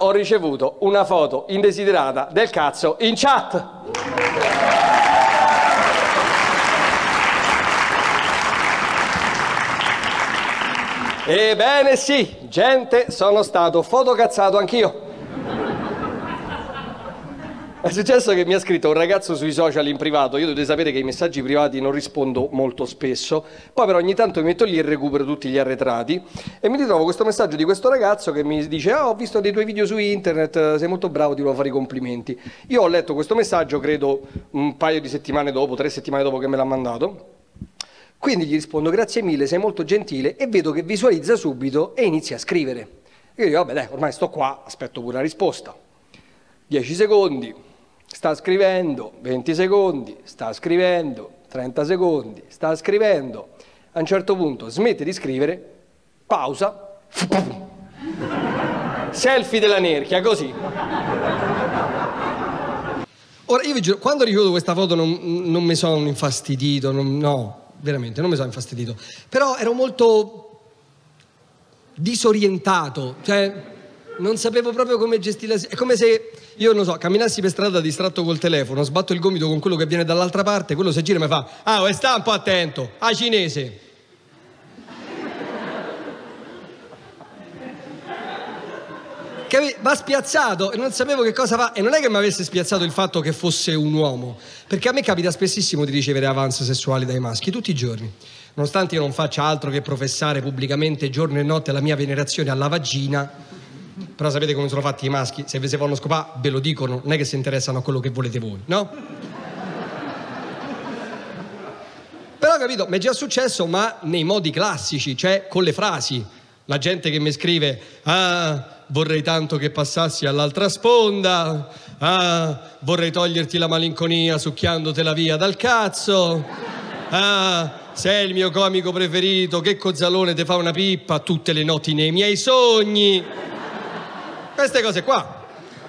ho ricevuto una foto indesiderata del cazzo in chat. Ebbene sì, gente, sono stato fotocazzato anch'io. È successo che mi ha scritto un ragazzo sui social in privato, io dovete sapere che ai messaggi privati non rispondo molto spesso, poi però ogni tanto mi metto lì e recupero tutti gli arretrati e mi ritrovo questo messaggio di questo ragazzo che mi dice ah, ho visto dei tuoi video su internet, sei molto bravo, ti volevo fare i complimenti. Io ho letto questo messaggio credo un paio di settimane dopo, tre settimane dopo che me l'ha mandato quindi gli rispondo grazie mille, sei molto gentile e vedo che visualizza subito e inizia a scrivere. Io dico vabbè dai, ormai sto qua, aspetto pure la risposta. 10 secondi, sta scrivendo, 20 secondi, sta scrivendo, 30 secondi, sta scrivendo. A un certo punto smette di scrivere, pausa, selfie della nerchia, così. Ora io vi giuro, quando ricevuto questa foto non, non mi sono infastidito, non, no, veramente, non mi sono infastidito. Però ero molto disorientato, cioè non sapevo proprio come gestire la... È come se io, non so, camminassi per strada distratto col telefono, sbatto il gomito con quello che viene dall'altra parte, quello si gira e mi fa, ah, sta un po' attento, a cinese. Va spiazzato e non sapevo che cosa fa. E non è che mi avesse spiazzato il fatto che fosse un uomo, perché a me capita spessissimo di ricevere avanzi sessuali dai maschi, tutti i giorni. Nonostante io non faccia altro che professare pubblicamente giorno e notte la mia venerazione alla vagina, però sapete come sono fatti i maschi? Se vi si fanno scopare, ve lo dicono, non è che si interessano a quello che volete voi, no? Però capito, mi è già successo, ma nei modi classici, cioè con le frasi. La gente che mi scrive, ah, vorrei tanto che passassi all'altra sponda, ah, vorrei toglierti la malinconia succhiandotela via dal cazzo, ah, sei il mio comico preferito, che cozzalone ti fa una pippa tutte le notti nei miei sogni. Queste cose qua.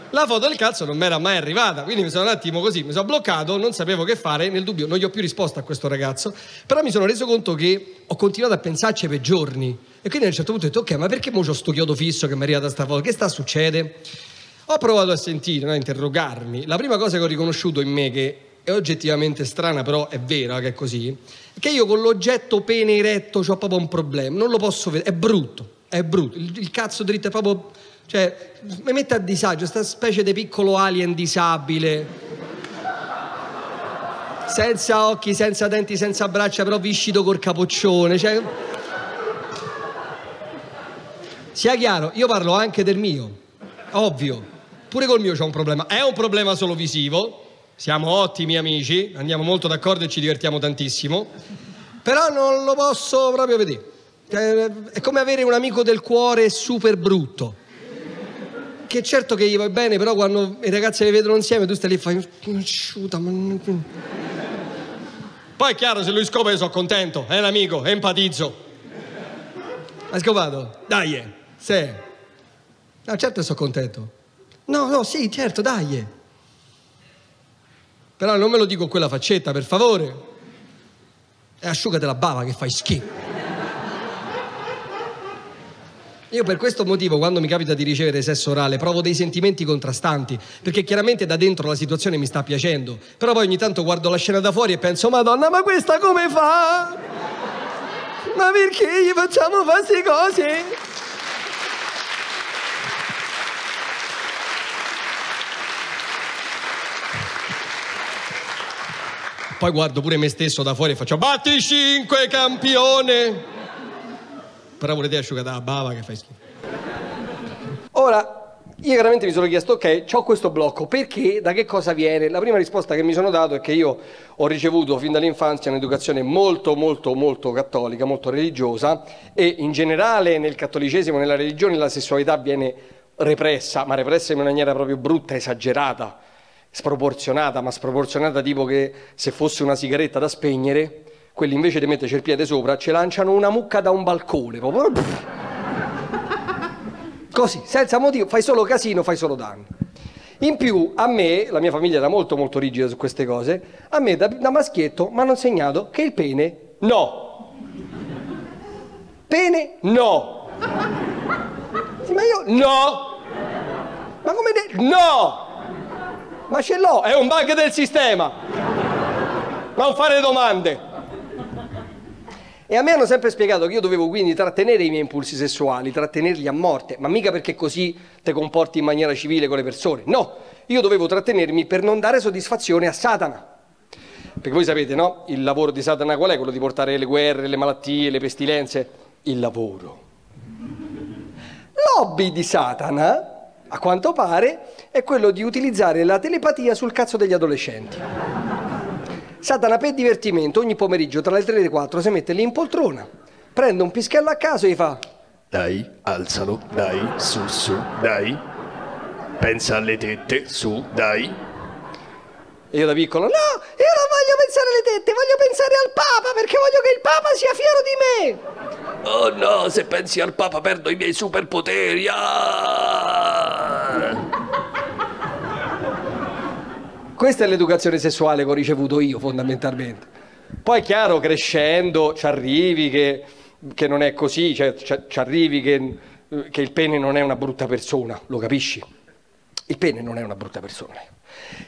La foto del cazzo non mi era mai arrivata, quindi mi sono un attimo così, mi sono bloccato, non sapevo che fare, nel dubbio non gli ho più risposto a questo ragazzo, però mi sono reso conto che ho continuato a pensarci per giorni e quindi a un certo punto ho detto ok, ma perché mo c'ho sto chiodo fisso che mi è arrivata sta foto? Che sta succede? Ho provato a sentire, a interrogarmi. La prima cosa che ho riconosciuto in me, che è oggettivamente strana, però è vera che è così, che io con l'oggetto pene eretto ho proprio un problema, non lo posso vedere, è brutto, è brutto, il, il cazzo dritto è proprio cioè, mi mette a disagio questa specie di piccolo alien disabile. Senza occhi, senza denti, senza braccia, però viscido col capoccione. Cioè... Sia chiaro, io parlo anche del mio, ovvio. Pure col mio c'è un problema. È un problema solo visivo. Siamo ottimi amici, andiamo molto d'accordo e ci divertiamo tantissimo. Però non lo posso proprio vedere. Cioè, è come avere un amico del cuore super brutto che certo che gli va bene, però quando i ragazzi le vedono insieme tu stai lì e fai asciuta, ma... Poi è chiaro, se lui scopre sono contento, è un amico, empatizzo. Hai scopato? Dai, sì. No, certo sono contento. No, no, sì, certo, dai. Però non me lo dico con quella faccetta, per favore. E asciugate la bava che fai schifo. Io per questo motivo, quando mi capita di ricevere sesso orale, provo dei sentimenti contrastanti, perché chiaramente da dentro la situazione mi sta piacendo, però poi ogni tanto guardo la scena da fuori e penso, Madonna, ma questa come fa? Ma perché gli facciamo fare queste cose? Poi guardo pure me stesso da fuori e faccio, batti 5 campione! Però volete asciugare la bava che fai schifo. Ora, io veramente mi sono chiesto, ok, ho questo blocco, perché, da che cosa viene? La prima risposta che mi sono dato è che io ho ricevuto fin dall'infanzia un'educazione molto, molto, molto cattolica, molto religiosa e in generale nel cattolicesimo, nella religione, la sessualità viene repressa, ma repressa in maniera proprio brutta, esagerata, sproporzionata, ma sproporzionata tipo che se fosse una sigaretta da spegnere quelli invece di metterci il piede sopra ci lanciano una mucca da un balcone. Proprio. Così, senza motivo, fai solo casino, fai solo danno. In più, a me, la mia famiglia era molto molto rigida su queste cose, a me da, da maschietto mi hanno insegnato che il pene no. Pene no. Sì, ma io no. No! Ma ce l'ho, è un bug del sistema. Non fare domande. E a me hanno sempre spiegato che io dovevo quindi trattenere i miei impulsi sessuali, trattenerli a morte, ma mica perché così ti comporti in maniera civile con le persone. No, io dovevo trattenermi per non dare soddisfazione a Satana. Perché voi sapete, no? Il lavoro di Satana qual è? Quello di portare le guerre, le malattie, le pestilenze. Il lavoro. L'hobby di Satana a quanto pare, è quello di utilizzare la telepatia sul cazzo degli adolescenti. Satana per divertimento ogni pomeriggio tra le 3 e le 4 si mette lì in poltrona, prende un pischello a caso e gli fa Dai, alzalo, dai, su, su, dai. Pensa alle tette, su, dai. E io da piccolo, no, io non voglio pensare alle tette, voglio pensare al Papa perché voglio che il Papa sia fiero di me. Oh no, se pensi al Papa perdo i miei superpoteri. Ah! Questa è l'educazione sessuale che ho ricevuto io fondamentalmente. Poi è chiaro, crescendo, ci arrivi che, che non è così, cioè, ci arrivi che, che il pene non è una brutta persona, lo capisci? Il pene non è una brutta persona.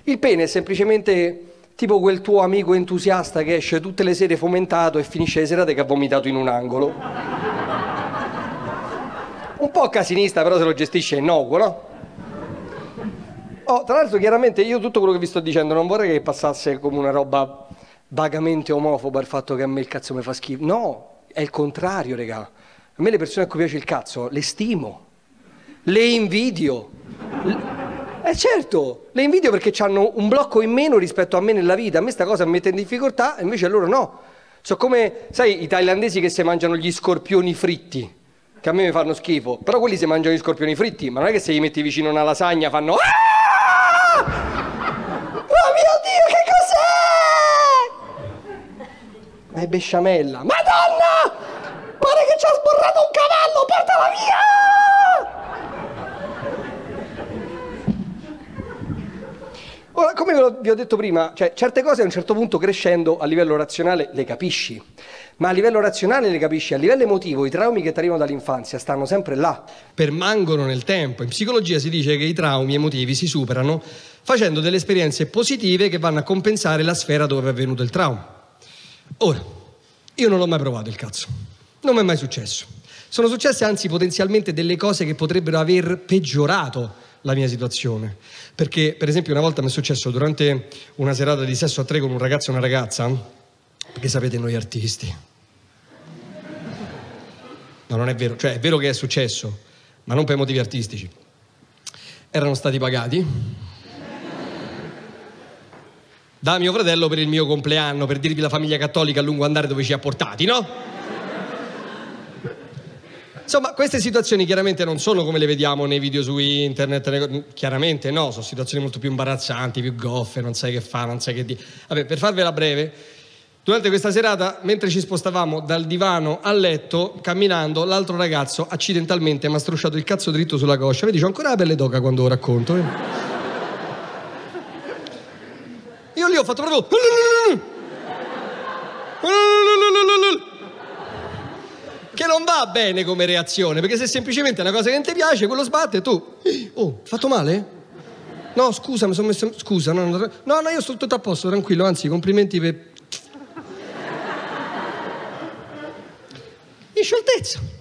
Il pene è semplicemente tipo quel tuo amico entusiasta che esce tutte le sere fomentato e finisce le serate che ha vomitato in un angolo. Un po' casinista, però se lo gestisce innocuo, no? Oh, tra l'altro, chiaramente io tutto quello che vi sto dicendo non vorrei che passasse come una roba vagamente omofoba il fatto che a me il cazzo mi fa schifo. No, è il contrario, regà. A me le persone a cui piace il cazzo le stimo, le invidio. Eh certo, le invidio perché hanno un blocco in meno rispetto a me nella vita. A me sta cosa mi mette in difficoltà invece a loro no. So come, sai, i thailandesi che si mangiano gli scorpioni fritti, che a me mi fanno schifo, però quelli si mangiano gli scorpioni fritti, ma non è che se gli metti vicino una lasagna fanno... Ah! Oh mio Dio, che cos'è? Ma è besciamella. Madonna! Pare che ci ha sborrato un cavallo, portala via! Ora, come vi ho detto prima, cioè, certe cose a un certo punto crescendo a livello razionale le capisci, ma a livello razionale le capisci, a livello emotivo i traumi che ti arrivano dall'infanzia stanno sempre là. Permangono nel tempo. In psicologia si dice che i traumi emotivi si superano facendo delle esperienze positive che vanno a compensare la sfera dove è avvenuto il trauma. Ora, io non l'ho mai provato il cazzo, non mi è mai successo. Sono successe anzi potenzialmente delle cose che potrebbero aver peggiorato la mia situazione. Perché, per esempio, una volta mi è successo durante una serata di sesso a tre con un ragazzo e una ragazza, perché sapete noi artisti. No, non è vero, cioè è vero che è successo, ma non per motivi artistici. Erano stati pagati da mio fratello per il mio compleanno, per dirvi la famiglia cattolica a lungo andare dove ci ha portati, no? Insomma, queste situazioni chiaramente non sono come le vediamo nei video su internet, chiaramente no, sono situazioni molto più imbarazzanti, più goffe, non sai che fa, non sai che dire. Vabbè, per farvela breve, durante questa serata, mentre ci spostavamo dal divano al letto, camminando, l'altro ragazzo accidentalmente mi ha strusciato il cazzo dritto sulla coscia. Vedi, c'ho ancora la pelle d'oca quando lo racconto. Eh? Io lì ho fatto proprio... che non va bene come reazione, perché se semplicemente è una cosa che non ti piace, quello sbatte e tu, oh, fatto male? No, scusa, mi sono messo, scusa, no, no, no, io sto tutto a posto, tranquillo, anzi, complimenti per... In scioltezza.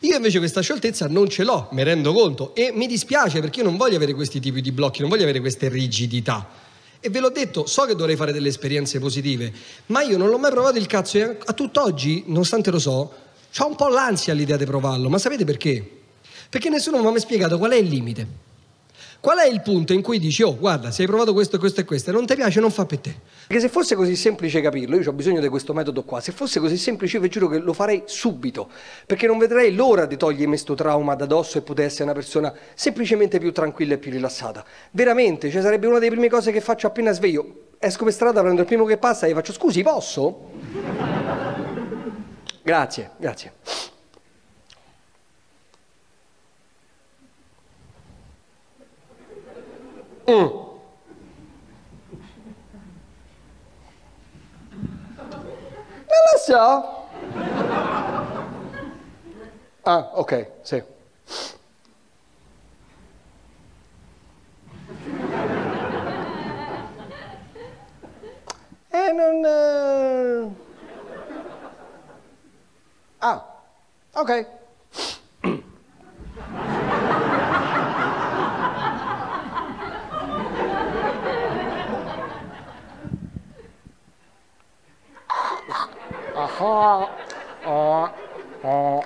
Io invece questa scioltezza non ce l'ho, mi rendo conto, e mi dispiace perché io non voglio avere questi tipi di blocchi, non voglio avere queste rigidità. E ve l'ho detto, so che dovrei fare delle esperienze positive, ma io non l'ho mai provato il cazzo e a tutt'oggi, nonostante lo so, ho un po' l'ansia all'idea di provarlo, ma sapete perché? Perché nessuno mi ha mai spiegato qual è il limite. Qual è il punto in cui dici, oh, guarda, se hai provato questo, questo e questo e non ti piace, non fa per te? Perché se fosse così semplice capirlo, io ho bisogno di questo metodo qua, se fosse così semplice io vi giuro che lo farei subito, perché non vedrei l'ora di togliermi questo trauma da dosso e poter essere una persona semplicemente più tranquilla e più rilassata. Veramente, cioè sarebbe una delle prime cose che faccio appena sveglio. Esco per strada, prendo il primo che passa e faccio, scusi, posso? Grazie, grazie. Mm. Non lo so. Ah, ok, sì. Ok. Aha. Ah. Ah.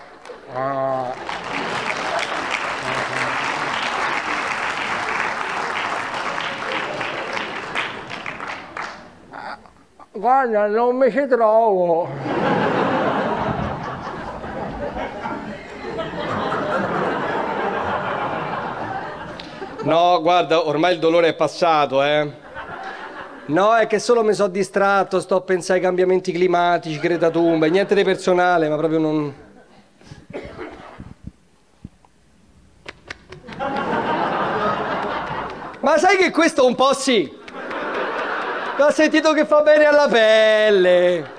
Ah. Guarda, non mi ci trovo. No, guarda, ormai il dolore è passato, eh. No, è che solo mi sono distratto, sto a pensare ai cambiamenti climatici, Greta Thunberg, niente di personale, ma proprio non... Ma sai che questo un po' sì? Ho sentito che fa bene alla pelle.